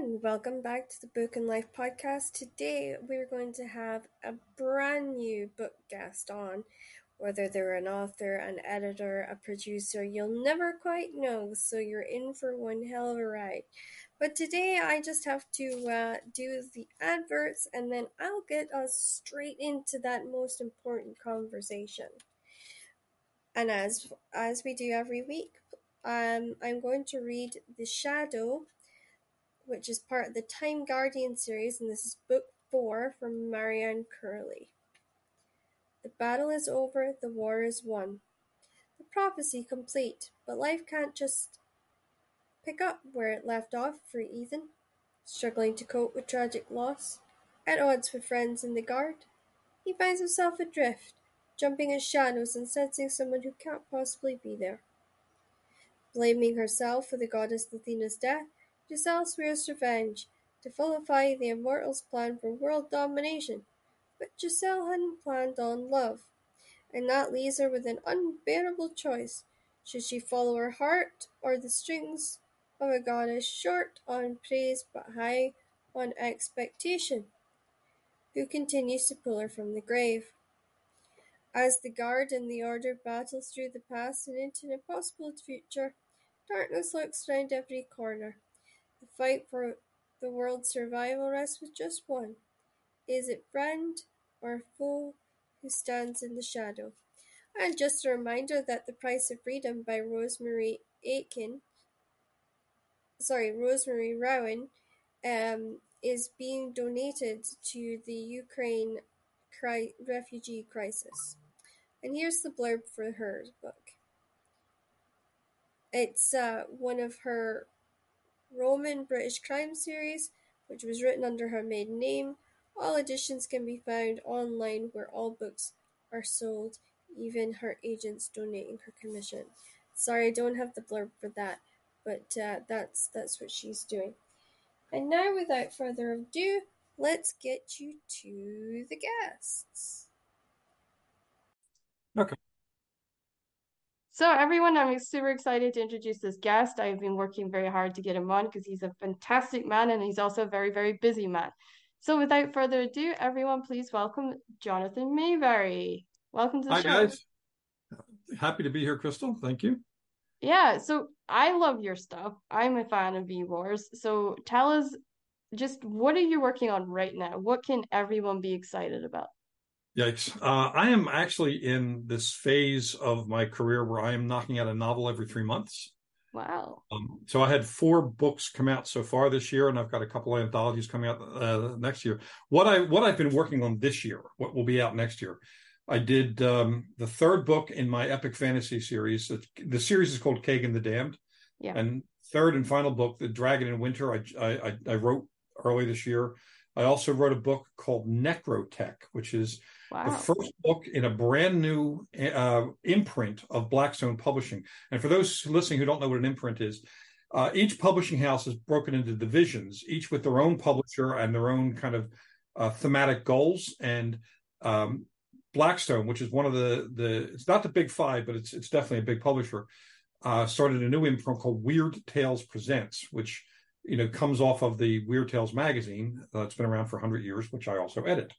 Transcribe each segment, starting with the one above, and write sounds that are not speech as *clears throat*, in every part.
welcome back to the Book and Life podcast. Today we're going to have a brand new book guest on. Whether they're an author, an editor, a producer, you'll never quite know, so you're in for one hell of a ride. But today I just have to uh, do the adverts and then I'll get us straight into that most important conversation. And as as we do every week, um, I'm going to read The Shadow which is part of the Time Guardian series, and this is book four from Marianne Curley. The battle is over, the war is won. The prophecy complete, but life can't just pick up where it left off for Ethan, struggling to cope with tragic loss. At odds with friends in the guard, he finds himself adrift, jumping in shadows and sensing someone who can't possibly be there. Blaming herself for the goddess Athena's death, Giselle swears revenge, to vilify the Immortals' plan for world domination, but Giselle hadn't planned on love, and that leaves her with an unbearable choice. Should she follow her heart, or the strings of a goddess short on praise but high on expectation, who continues to pull her from the grave? As the guard and the order battles through the past and into an impossible future, darkness lurks round every corner. The fight for the world's survival rests with just one: is it friend or foe who stands in the shadow? And just a reminder that The Price of Freedom by Rosemary Aitken, sorry, Rosemary Rowan, um, is being donated to the Ukraine cri- refugee crisis. And here's the blurb for her book. It's uh, one of her Roman British crime series, which was written under her maiden name. All editions can be found online where all books are sold, even her agents donating her commission. Sorry, I don't have the blurb for that, but uh, that's that's what she's doing. And now, without further ado, let's get you to the guests. Okay. So everyone, I'm super excited to introduce this guest. I've been working very hard to get him on because he's a fantastic man and he's also a very, very busy man. So without further ado, everyone, please welcome Jonathan Maberry. Welcome to the Hi, show. guys. Happy to be here, Crystal. Thank you. Yeah, so I love your stuff. I'm a fan of V Wars. So tell us just what are you working on right now? What can everyone be excited about? Yikes. Uh, I am actually in this phase of my career where I am knocking out a novel every three months. Wow. Um, so I had four books come out so far this year, and I've got a couple of anthologies coming out uh, next year. What I what I've been working on this year, what will be out next year, I did um, the third book in my epic fantasy series. The series is called Kagen the Damned, Yeah. and third and final book, The Dragon in Winter. I I, I wrote early this year. I also wrote a book called NecroTek, which is Wow. the first book in a brand new uh, imprint of Blackstone Publishing. And for those listening who don't know what an imprint is, uh, each publishing house is broken into divisions, each with their own publisher and their own kind of uh, thematic goals. And um, Blackstone, which is one of the the it's not the big five, but it's it's definitely a big publisher, uh, started a new imprint called Weird Tales Presents, which you know comes off of the Weird Tales magazine that's been around for 100 years, which I also edit.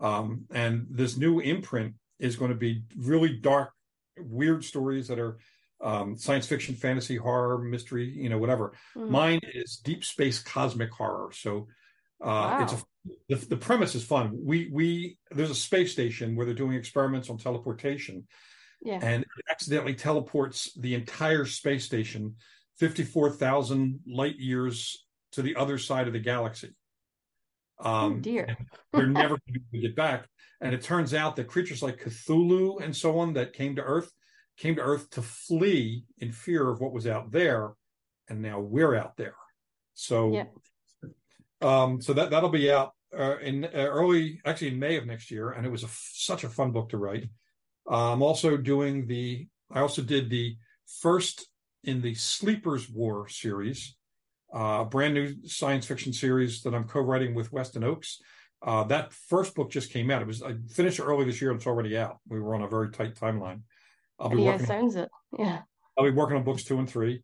Um, and this new imprint is going to be really dark, weird stories that are um, science fiction, fantasy, horror, mystery, you know, whatever. Mhm. Mine is deep space cosmic horror. So uh, it's a the, the premise is fun. We we there's a space station where they're doing experiments on teleportation, Yeah. and it accidentally teleports the entire space station 54,000 light years to the other side of the galaxy. Um, oh dear. they're *laughs* never going to be able to get back. And it turns out that creatures like Cthulhu and so on that came to Earth came to Earth to flee in fear of what was out there, and now we're out there. So, Yeah. um, so that that'll be out uh, in uh, early, actually in May of next year, and it was a, such a fun book to write. Uh, I'm also doing the. I also did the first in the Sleepers War series, a brand new science fiction series that I'm co-writing with Weston Ochse. Uh, that first book just came out. It was I finished it early this year, and it's already out. We were on a very tight timeline. I'll be yeah, working. it. Yeah. I'll be working on books two and three,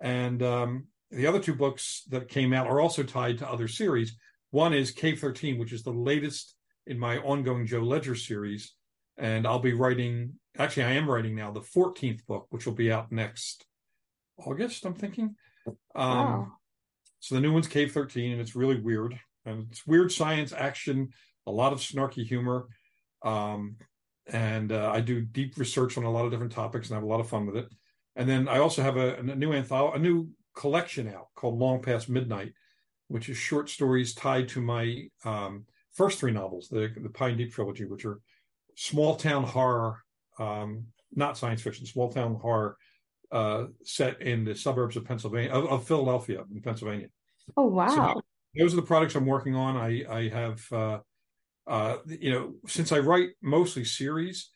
and um, the other two books that came out are also tied to other series. One is Cave 13, which is the latest in my ongoing Joe Ledger series. And I'll be writing, actually, I am writing now the 14th book, which will be out next August, I'm thinking. Um, wow. So the new one's Cave 13, and it's really weird. And it's weird science action, a lot of snarky humor. Um, and uh, I do deep research on a lot of different topics and have a lot of fun with it. And then I also have a, a new anthology, a new collection out called Long Past Midnight, which is short stories tied to my um, first three novels, the the Pine Deep trilogy, which are small town horror, um, not science fiction, small town horror uh, set in the suburbs of Pennsylvania, of, of Philadelphia in Pennsylvania. Oh wow! So those are the products I'm working on. I I have uh, uh, you know since I write mostly series,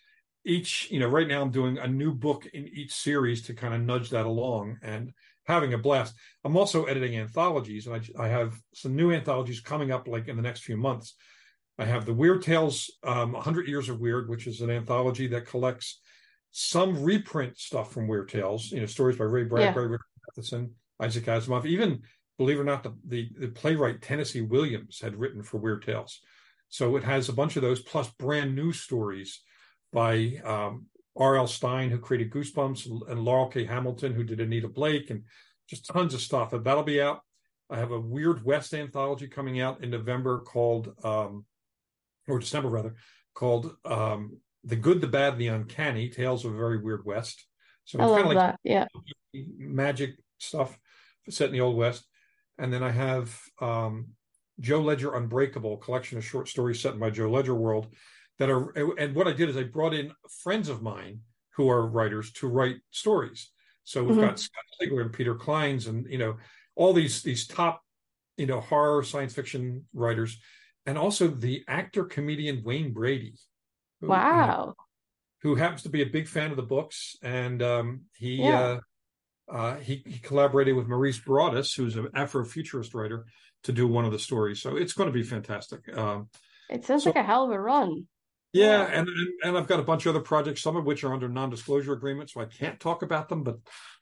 each you know right now I'm doing a new book in each series to kind of nudge that along and having a blast. I'm also editing anthologies, and I, I have some new anthologies coming up like in the next few months. I have the Weird Tales, um, 100 Years of Weird, which is an anthology that collects some reprint stuff from Weird Tales, you know, stories by Ray Bradbury, yeah. Richard Matheson, Isaac Asimov, even believe it or not, the, the, the playwright Tennessee Williams had written for Weird Tales. So it has a bunch of those plus brand new stories by um, R.L. Stine, who created Goosebumps, and Laurell K. Hamilton, who did Anita Blake, and just tons of stuff. And that'll be out. I have a Weird West anthology coming out in November called, um, or December rather, called um, The Good, the Bad, the Uncanny Tales of a Very Weird West. So I love like that. Yeah. Magic stuff set in the Old West. And then I have um, Joe Ledger Unbreakable, collection of short stories set in my Joe Ledger world that are and what I did is I brought in friends of mine who are writers to write stories. So we've mm-hmm. got Scott Sigler and Peter Clines and you know all these these top you know horror science fiction writers and also the actor comedian Wayne Brady. Who, wow. Know, who happens to be a big fan of the books and um, he yeah. uh, uh, he, he, collaborated with Maurice Broaddus, who's an Afrofuturist writer, to do one of the stories. So it's going to be fantastic. Um, it sounds so, like a hell of a run. Yeah, and, and I've got a bunch of other projects, some of which are under non-disclosure agreements, so I can't talk about them, but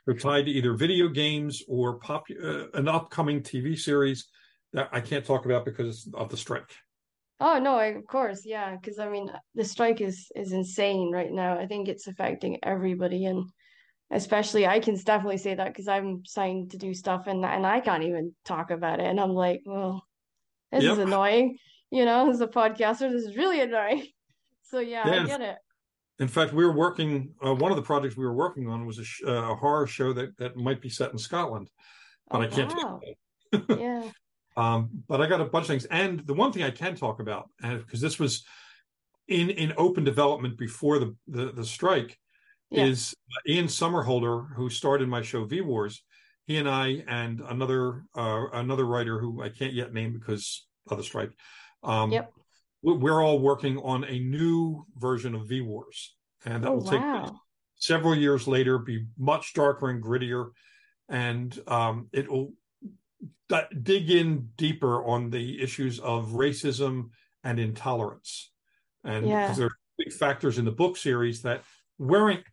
they're tied to either video games or pop uh, an upcoming TV series that I can't talk about because of the strike. Oh no, of course, yeah, because I mean the strike is is insane right now. I think it's affecting everybody, and especially I can definitely say that because I'm signed to do stuff and and I can't even talk about it, and I'm like, well, this yep. is annoying. You know, as a podcaster, this is really annoying. *laughs* So yeah, yeah. I get it. In fact, we were working. Uh, one of the projects we were working on was a, sh- uh, a, horror show that that might be set in Scotland, but oh, I can't. Wow. *laughs* yeah. Um, but I got a bunch of things, and the one thing I can talk about, because this was in in open development before the the, the strike, yeah. is uh, Ian Somerhalder, who started my show V Wars. He and I and another uh, another writer who I can't yet name because of the strike. Um, yep we're all working on a new version of V Wars, and that oh, will take wow. several years later, be much darker and grittier, and um, it will dig in deeper on the issues of racism and intolerance, and yeah. there are big factors in the book series that weren't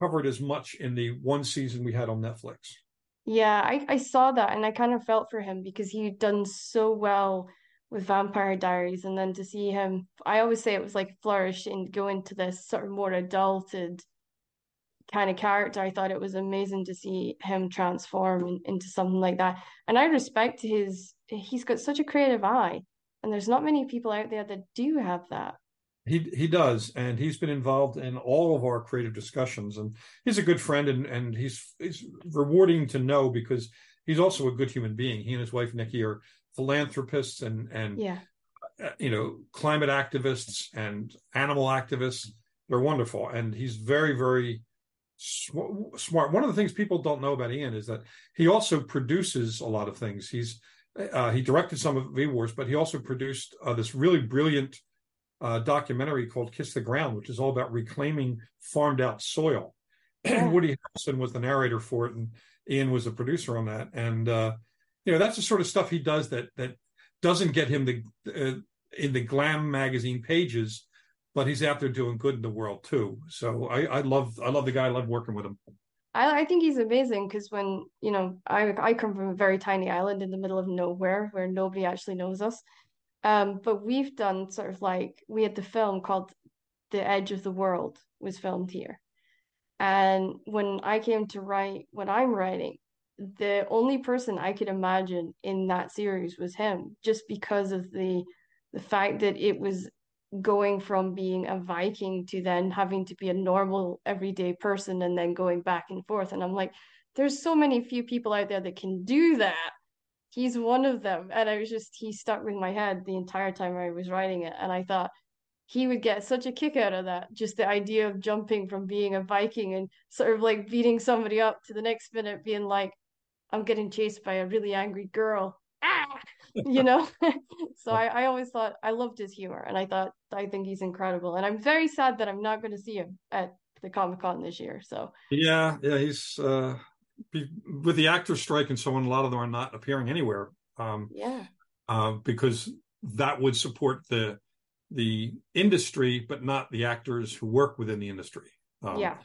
covered as much in the one season we had on Netflix. Yeah, I, I saw that and I kind of felt for him because he'd done so well with Vampire Diaries, and then to see him, I always say it was like flourish and go into this sort of more adulted kind of character. I thought it was amazing to see him transform in, into something like that, and I respect his. He's got such a creative eye, and there's not many people out there that do have that. He he does, and he's been involved in all of our creative discussions, and he's a good friend, and and he's he's rewarding to know because he's also a good human being. He and his wife Nikki are philanthropists and and yeah. Uh, you know climate activists and animal activists. They're wonderful, and he's very very smart. One of the things people don't know about Ian is that he also produces a lot of things. He's uh, he directed some of V Wars, but he also produced uh, this really brilliant uh, documentary called Kiss the Ground, which is all about reclaiming farmed out soil. *clears throat* And Woody Harrelson was the narrator for it, and Ian was the producer on that. And uh, you know that's the sort of stuff he does that that doesn't get him the uh, in the glam magazine pages but he's out there doing good in the world too so i i love i love the guy i love working with him I, I think he's amazing because when, you know, I I come from a very tiny island in the middle of nowhere where nobody actually knows us. Um, but we've done sort of like we had the film called The Edge of the World was filmed here. And when I came to write what I'm writing, the only person I could imagine in that series was him, just because of the the fact that it was going from being a Viking to then having to be a normal everyday person and then going back and forth. And I'm like, there's so many few people out there that can do that. He's one of them. And I was just, he stuck with my head the entire time I was writing it. And I thought he would get such a kick out of that. Just the idea of jumping from being a Viking and sort of like beating somebody up to the next minute being like, I'm getting chased by a really angry girl. You know? *laughs* So I, I always thought i loved his humor and i thought i think he's incredible. And i'm very sad that i'm not going to see him at the comic con this year so. Yeah yeah he's uh with the actor strike and so on a lot of them are not appearing anywhere um yeah. uh, because that would support the the industry but not the actors who work within the industry um, yeah.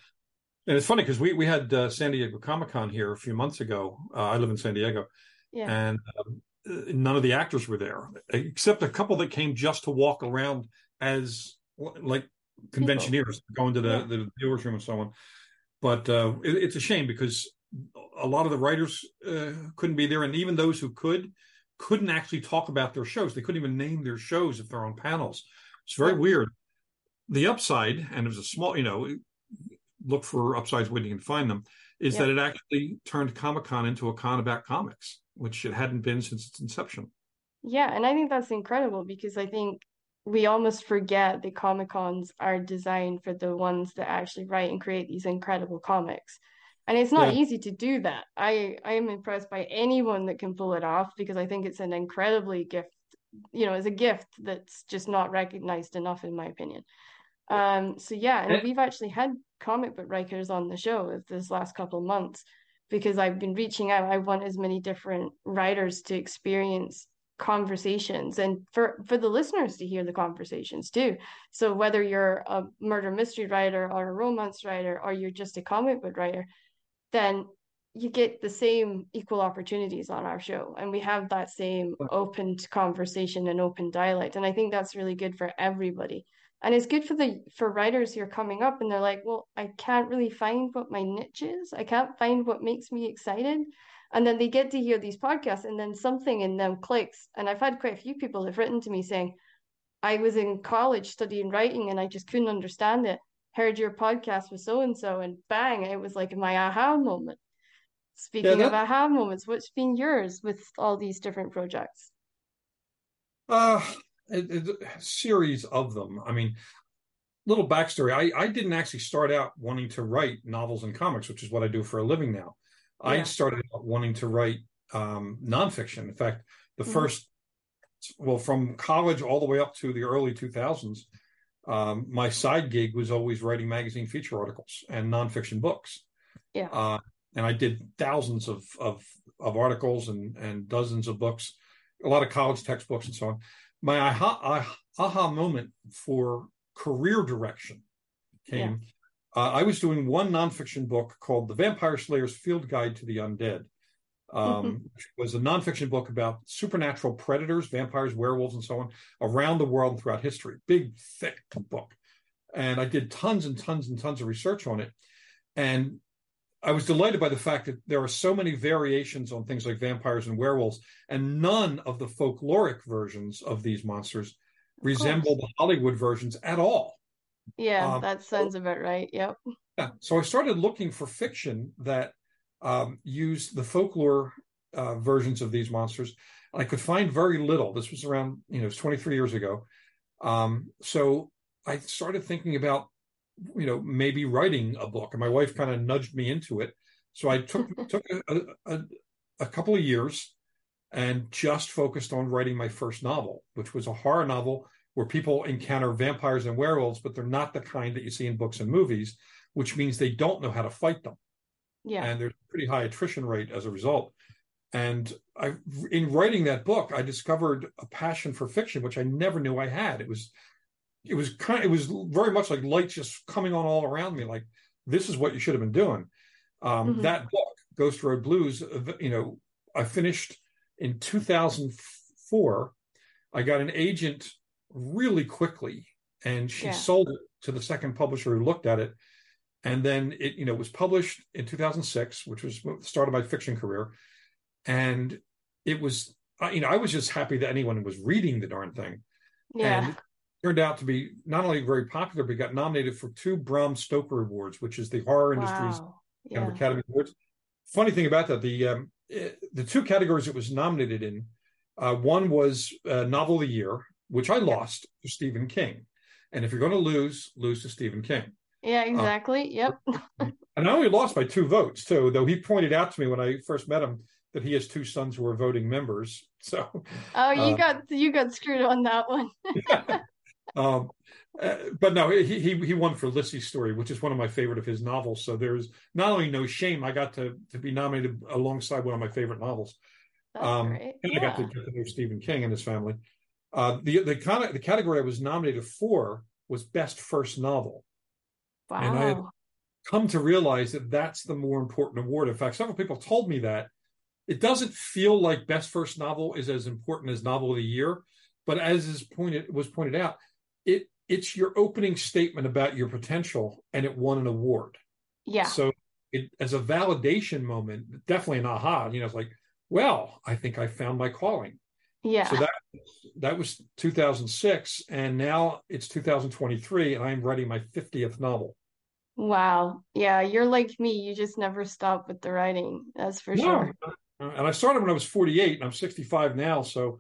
and it's funny because we we had uh, San Diego Comic Con here a few months ago. Uh, I live in San Diego, yeah. and um, none of the actors were there except a couple that came just to walk around as like conventioneers going to the, yeah. the viewers room and so on. But uh, it, it's a shame because a lot of the writers uh, couldn't be there and even those who could couldn't actually talk about their shows. They couldn't even name their shows if they're on panels. It's very weird. The upside and it was a small you know look for upsides when you can find them is yeah. that it actually turned comic-con into a con about comics which it hadn't been since its inception. Yeah, and I think that's incredible because I think we almost forget that Comic Cons are designed for the ones that actually write and create these incredible comics. And it's not yeah. easy to do that. I, I am impressed by anyone that can pull it off because I think it's an incredibly gift, you know, it's a gift that's just not recognized enough, in my opinion. Um, so yeah, and we've actually had comic book writers on the show this last couple of months because I've been reaching out. I want as many different writers to experience conversations and for for the listeners to hear the conversations too. So whether you're a murder mystery writer or a romance writer or you're just a comic book writer then you get the same equal opportunities on our show. And we have that same open conversation and open dialect. And i think that's really good for everybody and it's good for the for writers who are coming up and they're like well i can't really find what my niche is. I can't find what makes me excited. And then they get to hear these podcasts and then something in them clicks. And i've had quite a few people have written to me saying i was in college studying writing and i just couldn't understand it. Heard your podcast with so and so and bang it was like my aha moment. Speaking yeah, that... of aha moments what's been yours with all these different projects? Uh a, a series of them. I mean, little backstory. I, I didn't actually start out wanting to write novels and comics, which is what I do for a living now. Yeah. I started out wanting to write um, nonfiction. In fact, the mm-hmm. first, well, from college all the way up to the early 2000s, um, my side gig was always writing magazine feature articles and nonfiction books. Yeah. Uh, and I did thousands of, of, of articles and, and dozens of books, a lot of college textbooks and so on my aha, aha moment for career direction came. Yeah. Uh, I was doing one nonfiction book called The Vampire Slayer's Field Guide to the Undead, um, mm-hmm. which was a nonfiction book about supernatural predators, vampires, werewolves, and so on around the world and throughout history. Big, thick book. And I did tons and tons and tons of research on it. And I was delighted by the fact that there are so many variations on things like vampires and werewolves, and none of the folkloric versions of these monsters resemble the Hollywood versions at all. Yeah, um, that sounds about right. Yep. Yeah. So I started looking for fiction that um, used the folklore uh, versions of these monsters. I could find very little. This was around, you know, it's 23 years ago. Um, so I started thinking about you know maybe writing a book and my wife kind of nudged me into it. So i took *laughs* took a, a, a, couple of years and just focused on writing my first novel which was a horror novel where people encounter vampires and werewolves but they're not the kind that you see in books and movies which means they don't know how to fight them. Yeah. And there's a pretty high attrition rate as a result. And i in writing that book i discovered a passion for fiction which i never knew i had. It was it was kind of, it was very much like light just coming on all around me like this is what you should have been doing Um, mm-hmm. That book, Ghost Road Blues, you know, I finished in 2004. I got an agent really quickly, and she yeah. sold it to the second publisher who looked at it. And then it, you know, was published in 2006, which was the start of my fiction career. And it was, you know, I was just happy that anyone was reading the darn thing. Yeah. And turned out to be not only very popular, but got nominated for two Bram Stoker Awards, which is the horror wow. industry's yeah. kind of Academy Awards. Funny thing about that, the um, it, the two categories it was nominated in, uh, one was uh, novel of the year, which I lost to Stephen King, and if you're going to lose, lose to Stephen King. Yeah, uh, exactly. Uh, yep. *laughs* and I only lost by two votes too, though he pointed out to me when I first met him that he has two sons who are voting members. *laughs* So. Oh, you uh, got you got screwed on that one. *laughs* um, uh, but no, he, he he won for Lisey's story, which is one of my favorite of his novels. So there's not only no shame, I got to to be nominated alongside one of my favorite novels. That's um, great. And yeah. I got to get to know Stephen King and his family. Uh, the the kind of the category I was nominated for was best first novel. Wow. And I had come to realize that that's the more important award. In fact, several people told me that it doesn't feel like best first novel is as important as novel of the year, but as is pointed was pointed out, it it's your opening statement about your potential and it won an award. Yeah. So it as a validation moment, definitely an aha. You know, it's like, well, I think I found my calling. Yeah. So that that was 2006, and now it's 2023, and I'm writing my 50th novel. Wow. Yeah, you're like me. You just never stop with the writing. That's for no. sure. And I started when I was 48, and I'm 65 now. So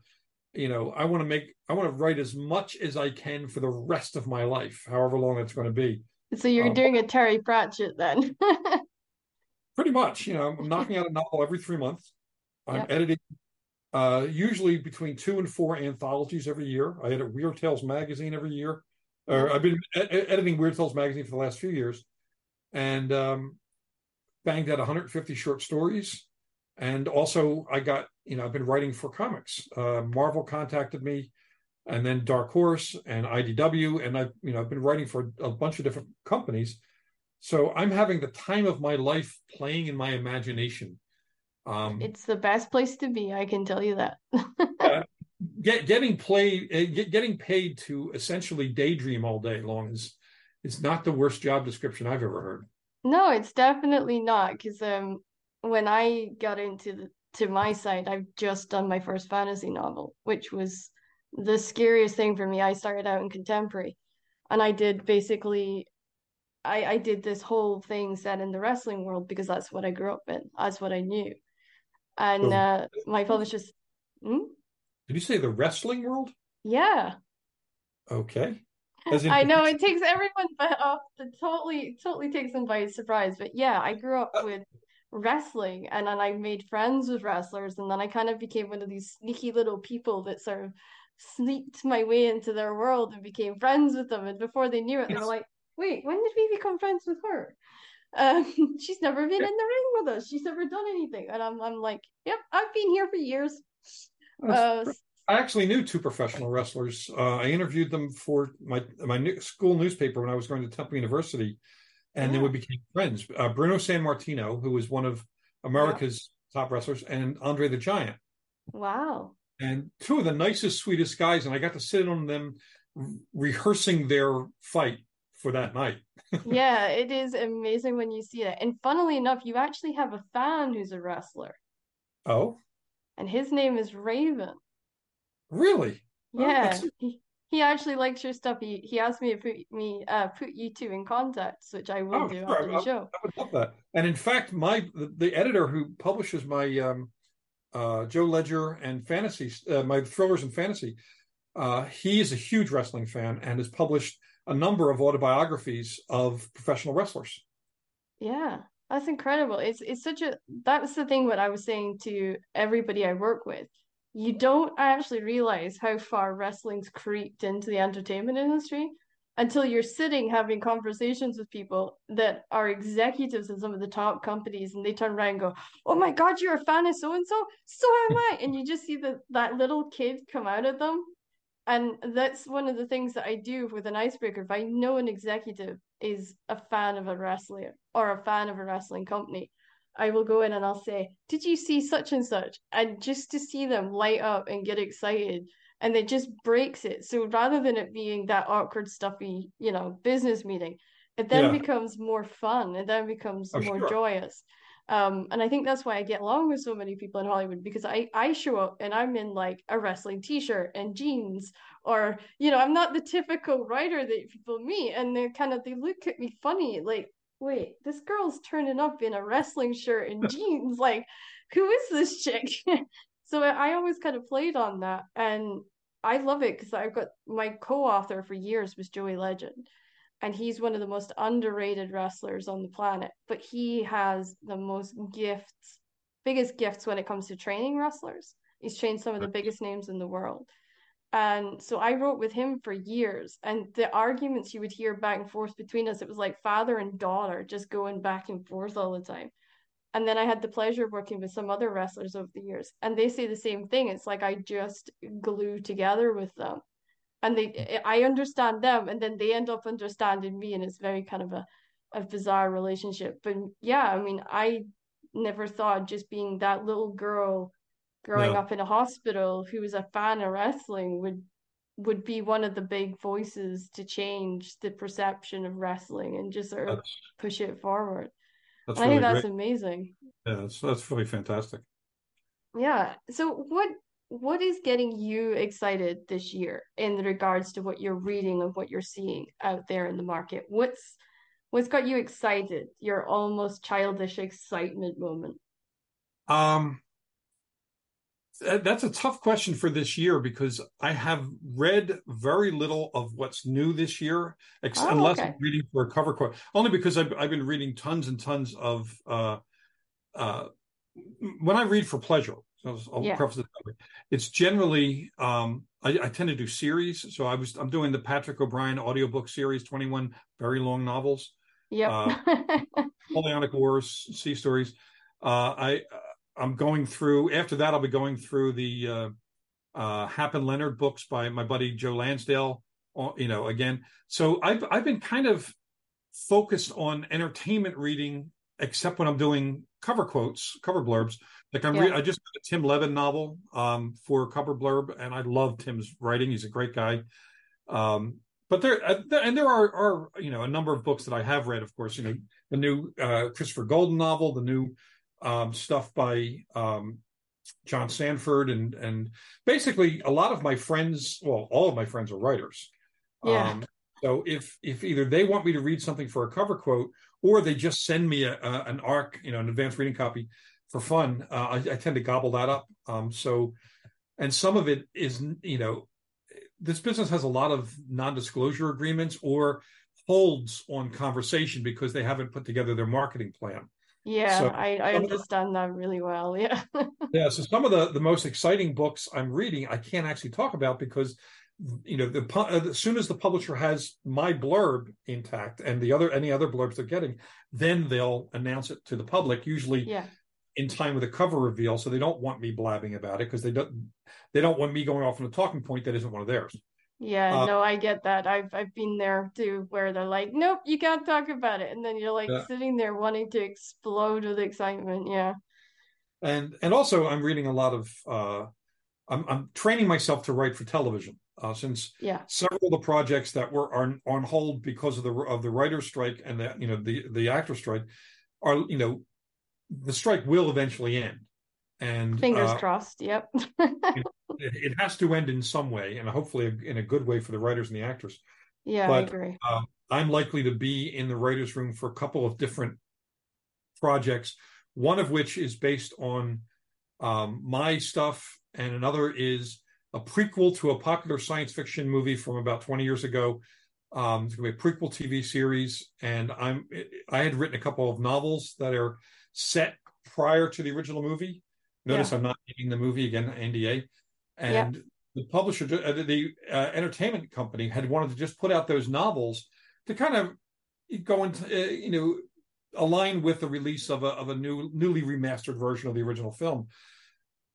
you know i want to make i want to write as much as i can for the rest of my life however long it's going to be. So you're um, doing a terry pratchett then. *laughs* Pretty much you know i'm knocking out a novel every three months. I'm yep. editing uh, usually between two and four anthologies every year. I edit weird tales magazine every year or i've been ed- editing weird tales magazine for the last few years and um, banged out 150 short stories and also I got you know I've been writing for comics. Uh, Marvel contacted me, and then Dark Horse and IDW, and I've you know I've been writing for a bunch of different companies. So I'm having the time of my life playing in my imagination. Um, it's the best place to be. I can tell you that. *laughs* uh, get, getting play, uh, get, getting paid to essentially daydream all day long is is not the worst job description I've ever heard. No, it's definitely not because um when I got into the, to my site, I've just done my first fantasy novel, which was the scariest thing for me. I started out in contemporary, and I did basically, I I did this whole thing set in the wrestling world because that's what I grew up in. That's what I knew, and oh. uh, my publisher. Hmm? Did you say the wrestling world? Yeah. Okay. *laughs* In- I know it takes everyone *laughs* but off the totally totally takes them by surprise. But yeah, I grew up uh, with wrestling and then I made friends with wrestlers and then I kind of became one of these sneaky little people that sort of sneaked my way into their world and became friends with them and before they knew it they were like wait when did we become friends with her? Um, *laughs* she's never been in the ring with us. She's never done anything. And I'm, I'm like yep I've been here for years. Uh, I actually knew two professional wrestlers. Uh, I interviewed them for my my school newspaper when I was going to Temple University and then we became friends. Uh, Bruno Sammartino, who was one of America's top wrestlers, and Andre the Giant. Wow. And two of the nicest, sweetest guys, and I got to sit on them rehearsing their fight for that night. *laughs* yeah, it is amazing when you see that. And funnily enough, you actually have a fan who's a wrestler. Oh. And his name is Raven. Really? Yeah. Oh, he actually likes your stuff. He he asked me to put me uh put you two in contact, which I will oh, do sure. after the show. I, I would love that. And in fact, my the, the editor who publishes my um uh Joe Ledger and fantasy uh, my thrillers and fantasy, uh he is a huge wrestling fan and has published a number of autobiographies of professional wrestlers. Yeah. That's incredible. It's it's such a that's the thing what I was saying to everybody I work with you don't actually realize how far wrestling's creeped into the entertainment industry until you're sitting having conversations with people that are executives in some of the top companies and they turn around and go, Oh my god, you're a fan of so and so? So am I. and you just see that that little kid come out of them. And that's one of the things that I do with an icebreaker. If I know an executive is a fan of a wrestler or a fan of a wrestling company, I will go in and I'll say, Did you see such and such? And just to see them light up and get excited. And it just breaks it. So rather than it being that awkward, stuffy, you know, business meeting, it then yeah. becomes more fun. It then becomes oh, more sure. joyous. Um, and I think that's why I get along with so many people in Hollywood because I I show up and I'm in like a wrestling t-shirt and jeans or you know I'm not the typical writer that people meet and they kind of they look at me funny like wait this girl's turning up in a wrestling shirt and jeans like who is this chick? *laughs* So I always kind of played on that and I love it because I've got my co-author for years was Joey Legend and he's one of the most underrated wrestlers on the planet but he has the most gifts biggest gifts when it comes to training wrestlers. He's trained some of the biggest names in the world and so i wrote with him for years and the arguments you would hear back and forth between us it was like father and daughter just going back and forth all the time. And then i had the pleasure of working with some other wrestlers over the years and they say the same thing. It's like i just glue together with them and they hmm. I understand them and then they end up understanding me and it's very kind of a, a bizarre relationship. But yeah, I mean I never thought just being that little girl growing no. up in a hospital who was a fan of wrestling would would be one of the big voices to change the perception of wrestling and just sort of that's, push it forward. Really I think that's great. amazing. Yeah, that's that's really fantastic. Yeah. So what what is getting you excited this year in regards to what you're reading and what you're seeing out there in the market? What's what's got you excited? Your almost childish excitement moment. Um that's a tough question for this year because I have read very little of what's new this year, ex- oh, unless okay. I'm reading for a cover quote. Only because I've, I've been reading tons and tons of. Uh, uh, when I read for pleasure, so I'll yeah. preface it. It's generally um, I, I, tend to do series. So I was I'm doing the Patrick O'Brian audiobook series, 21 very long novels. Yeah. Uh, *laughs* Napoleonic Wars, sea stories. Uh, I I'm going through after that I'll be going through the uh, uh, Hap and Leonard books by my buddy Joe Lansdale. Uh, you know, again. So I've I've been kind of focused on entertainment reading, except when I'm doing cover quotes, cover blurbs. Like I'm, yeah. re- I just got a Tim Lebbon novel um, for a cover blurb, and I love Tim's writing. He's a great guy. Um, but there, uh, and there are, are, you know, a number of books that I have read. Of course, you know, the new uh, Christopher Golden novel, the new um, stuff by um, John Sanford and and basically a lot of my friends, well, all of my friends are writers. Yeah. Um, so if if either they want me to read something for a cover quote, or they just send me a, a, an arc, you know, an advanced reading copy for fun, uh, I, I, tend to gobble that up. Um, so, and some of it is, you know, this business has a lot of non-disclosure agreements or holds on conversation because they haven't put together their marketing plan. Yeah, so, I, I understand that really well. Yeah. *laughs* yeah. So some of the the most exciting books I'm reading, I can't actually talk about because you know the as soon as the publisher has my blurb intact and the other any other blurbs they're getting then they'll announce it to the public usually yeah. in time with a cover reveal so they don't want me blabbing about it because they don't they don't want me going off on a talking point that isn't one of theirs yeah uh, no i get that. I've i've been there too where they're like nope you can't talk about it. And then you're like sitting there wanting to explode with excitement yeah. And and also i'm reading a lot of uh i'm i'm training myself to write for television uh, since yeah. several of the projects that were on, on hold because of the of the writer's strike and the you know the the actor strike are you know the strike will eventually end. And fingers uh, crossed yep it, has to end in some way and hopefully in a good way for the writers and the actors yeah but, i agree uh, i'm likely to be in the writers room for a couple of different projects one of which is based on um, my stuff and another is a prequel to a popular science fiction movie from about 20 years ago. Um, it's going to be a prequel TV series, and I'm I had written a couple of novels that are set prior to the original movie. Notice yeah. I'm not naming the movie again, NDA, and yeah. the publisher, uh, the uh, entertainment company, had wanted to just put out those novels to kind of go into uh, you know align with the release of a of a new newly remastered version of the original film.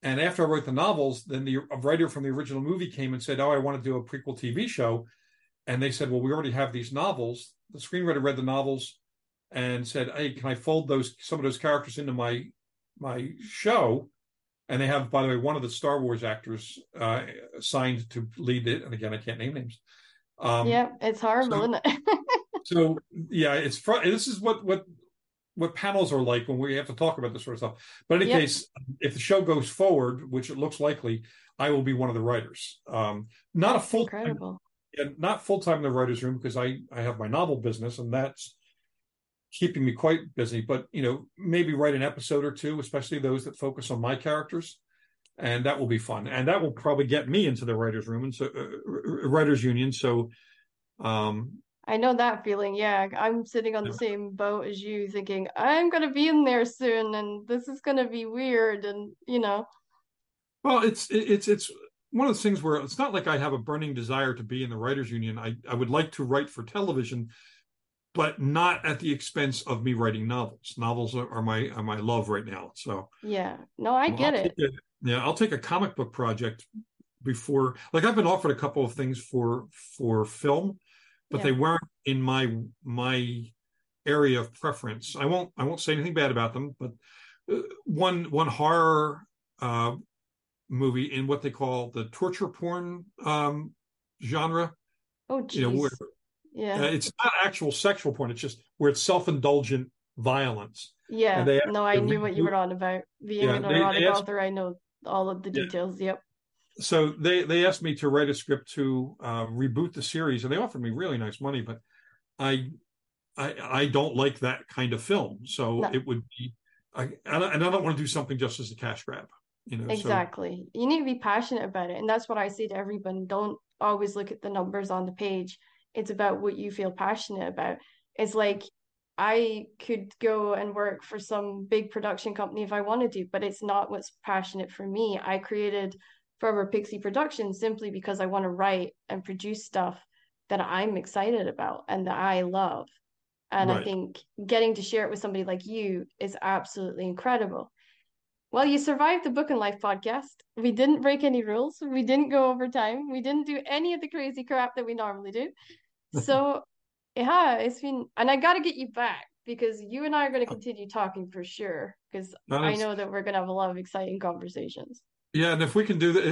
And after I wrote the novels, then the writer from the original movie came and said, "Oh, I want to do a prequel TV show." And they said, "Well, we already have these novels." The screenwriter read the novels and said, "Hey, can I fold those some of those characters into my my show?" And they have, by the way, one of the Star Wars actors uh, signed to lead it. And again, I can't name names. Um, yeah, it's horrible, so, isn't it? *laughs* so yeah, it's fr- this is what what what panels are like when we have to talk about this sort of stuff. But in any yep. case, if the show goes forward, which it looks likely, I will be one of the writers. Um, not that's a full incredible. Time, not full time in the writers' room because I I have my novel business and that's keeping me quite busy. But you know, maybe write an episode or two, especially those that focus on my characters, and that will be fun. And that will probably get me into the writers' room and so uh, writers' union. So um, I know that feeling. Yeah, I'm sitting on the same boat as you, thinking I'm gonna be in there soon, and this is gonna be weird, and you know. Well, it's it's it's one of those things where it's not like I have a burning desire to be in the writers' union. I I would like to write for television, but not at the expense of me writing novels. Novels are, are my are my love right now. So yeah, no, I get I'll it. A, yeah, I'll take a comic book project before. Like I've been offered a couple of things for for film but yeah. they weren't in my my area of preference. I won't I won't say anything bad about them, but uh, one one horror uh, movie in what they call the torture porn um, genre. Oh, geez. You know, where, yeah, uh, it's not actual sexual porn. It's just where it's self indulgent violence. Yeah, they, no, I knew what you were on about. Being yeah, an erotic author, I know all of the details. Yeah. Yep so they they asked me to write a script to uh, reboot the series, and they offered me really nice money, but I I, I don't like that kind of film. So no. it would be, I, and I don't want to do something just as a cash grab. You know, exactly. So. You need to be passionate about it, and that's what I say to everyone. Don't always look at the numbers on the page. It's about what you feel passionate about. It's like I could go and work for some big production company if I wanted to, but it's not what's passionate for me. I created Forever Pixie Productions simply because I want to write and produce stuff that I'm excited about and that I love. And right. I think getting to share it with somebody like you is absolutely incredible. Well, you survived the Book and Life podcast. We didn't break any rules. We didn't go over time. We didn't do any of the crazy crap that we normally do. So, yeah, it's been, and I got to get you back because you and I are going to continue talking for sure. Because I know that we're going to have a lot of exciting conversations. Yeah, and if we can do that,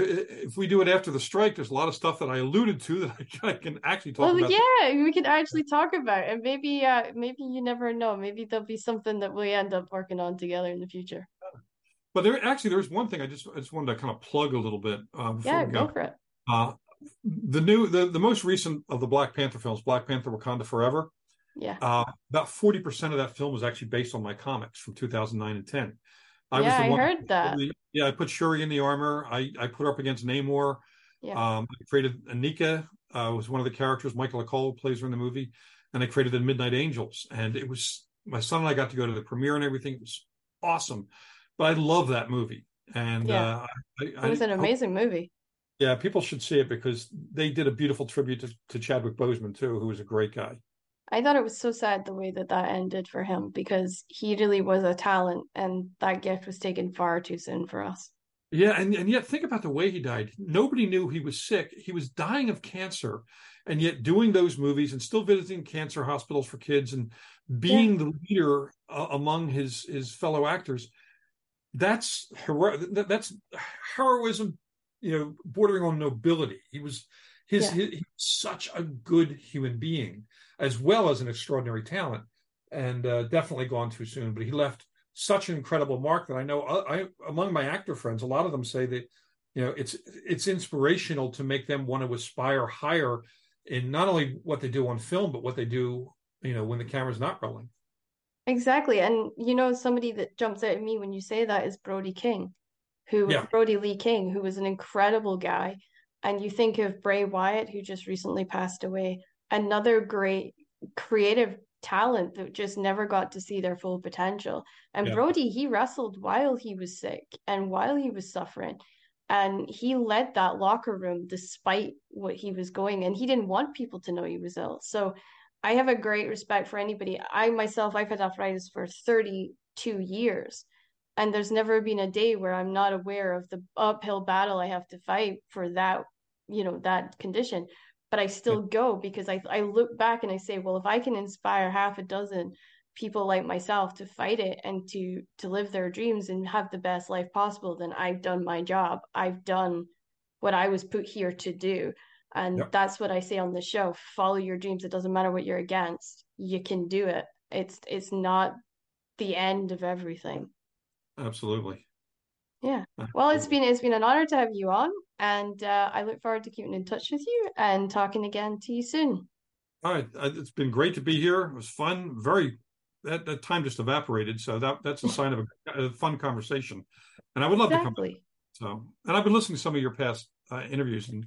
if we do it after the strike, there's a lot of stuff that I alluded to that I can actually talk well, about. yeah, we can actually talk about, and maybe, uh, maybe you never know. Maybe there'll be something that we end up working on together in the future. But there, actually, there's one thing I just, I just wanted to kind of plug a little bit. Uh, yeah, go. go for it. Uh, the new, the the most recent of the Black Panther films, Black Panther: Wakanda Forever. Yeah. Uh, about forty percent of that film was actually based on my comics from 2009 and 10. I yeah, was the I one heard that. Really, yeah, I put Shuri in the armor. I, I put her up against Namor. Yeah. Um, I created Aneka, uh, was one of the characters. Michaela Coel plays her in the movie. And I created the Midnight Angels. And it was, my son and I got to go to the premiere and everything. It was awesome. But I love that movie. And yeah. uh, I, it was an amazing movie. Yeah, people should see it because they did a beautiful tribute to, to Chadwick Boseman, too, who was a great guy. I thought it was so sad the way that that ended for him because he really was a talent and that gift was taken far too soon for us. Yeah, and, and yet think about the way he died. Nobody knew he was sick. He was dying of cancer, and yet doing those movies and still visiting cancer hospitals for kids and being yeah. the leader uh, among his his fellow actors. That's hero- that's heroism, you know, bordering on nobility. He was his, yeah. his he was such a good human being as well as an extraordinary talent, and uh, definitely gone too soon. But he left such an incredible mark that I know uh, I, among my actor friends, a lot of them say that you know it's it's inspirational to make them want to aspire higher in not only what they do on film, but what they do you know when the camera's not rolling. Exactly, and you know somebody that jumps out at me when you say that is Brody King, who yeah. Brody Lee King, who was an incredible guy. And you think of Bray Wyatt, who just recently passed away another great creative talent that just never got to see their full potential. And yeah. Brody, he wrestled while he was sick and while he was suffering. And he led that locker room despite what he was going, and he didn't want people to know he was ill. So I have a great respect for anybody. I myself, I've had arthritis for 32 years, and there's never been a day where I'm not aware of the uphill battle I have to fight for that, you know, that condition but I still go because I I look back and I say, well, if I can inspire half a dozen people like myself to fight it and to to live their dreams and have the best life possible, then I've done my job. I've done what I was put here to do. And yep. that's what I say on the show. Follow your dreams. It doesn't matter what you're against. You can do it. It's it's not the end of everything. Absolutely. Yeah. Well, it's been it's been an honor to have you on, and uh, I look forward to keeping in touch with you and talking again to you soon. All right, it's been great to be here. It was fun. Very that, that time just evaporated, so that that's a *laughs* sign of a, a fun conversation. And I would love exactly. to come. Back. So, and I've been listening to some of your past uh, interviews, and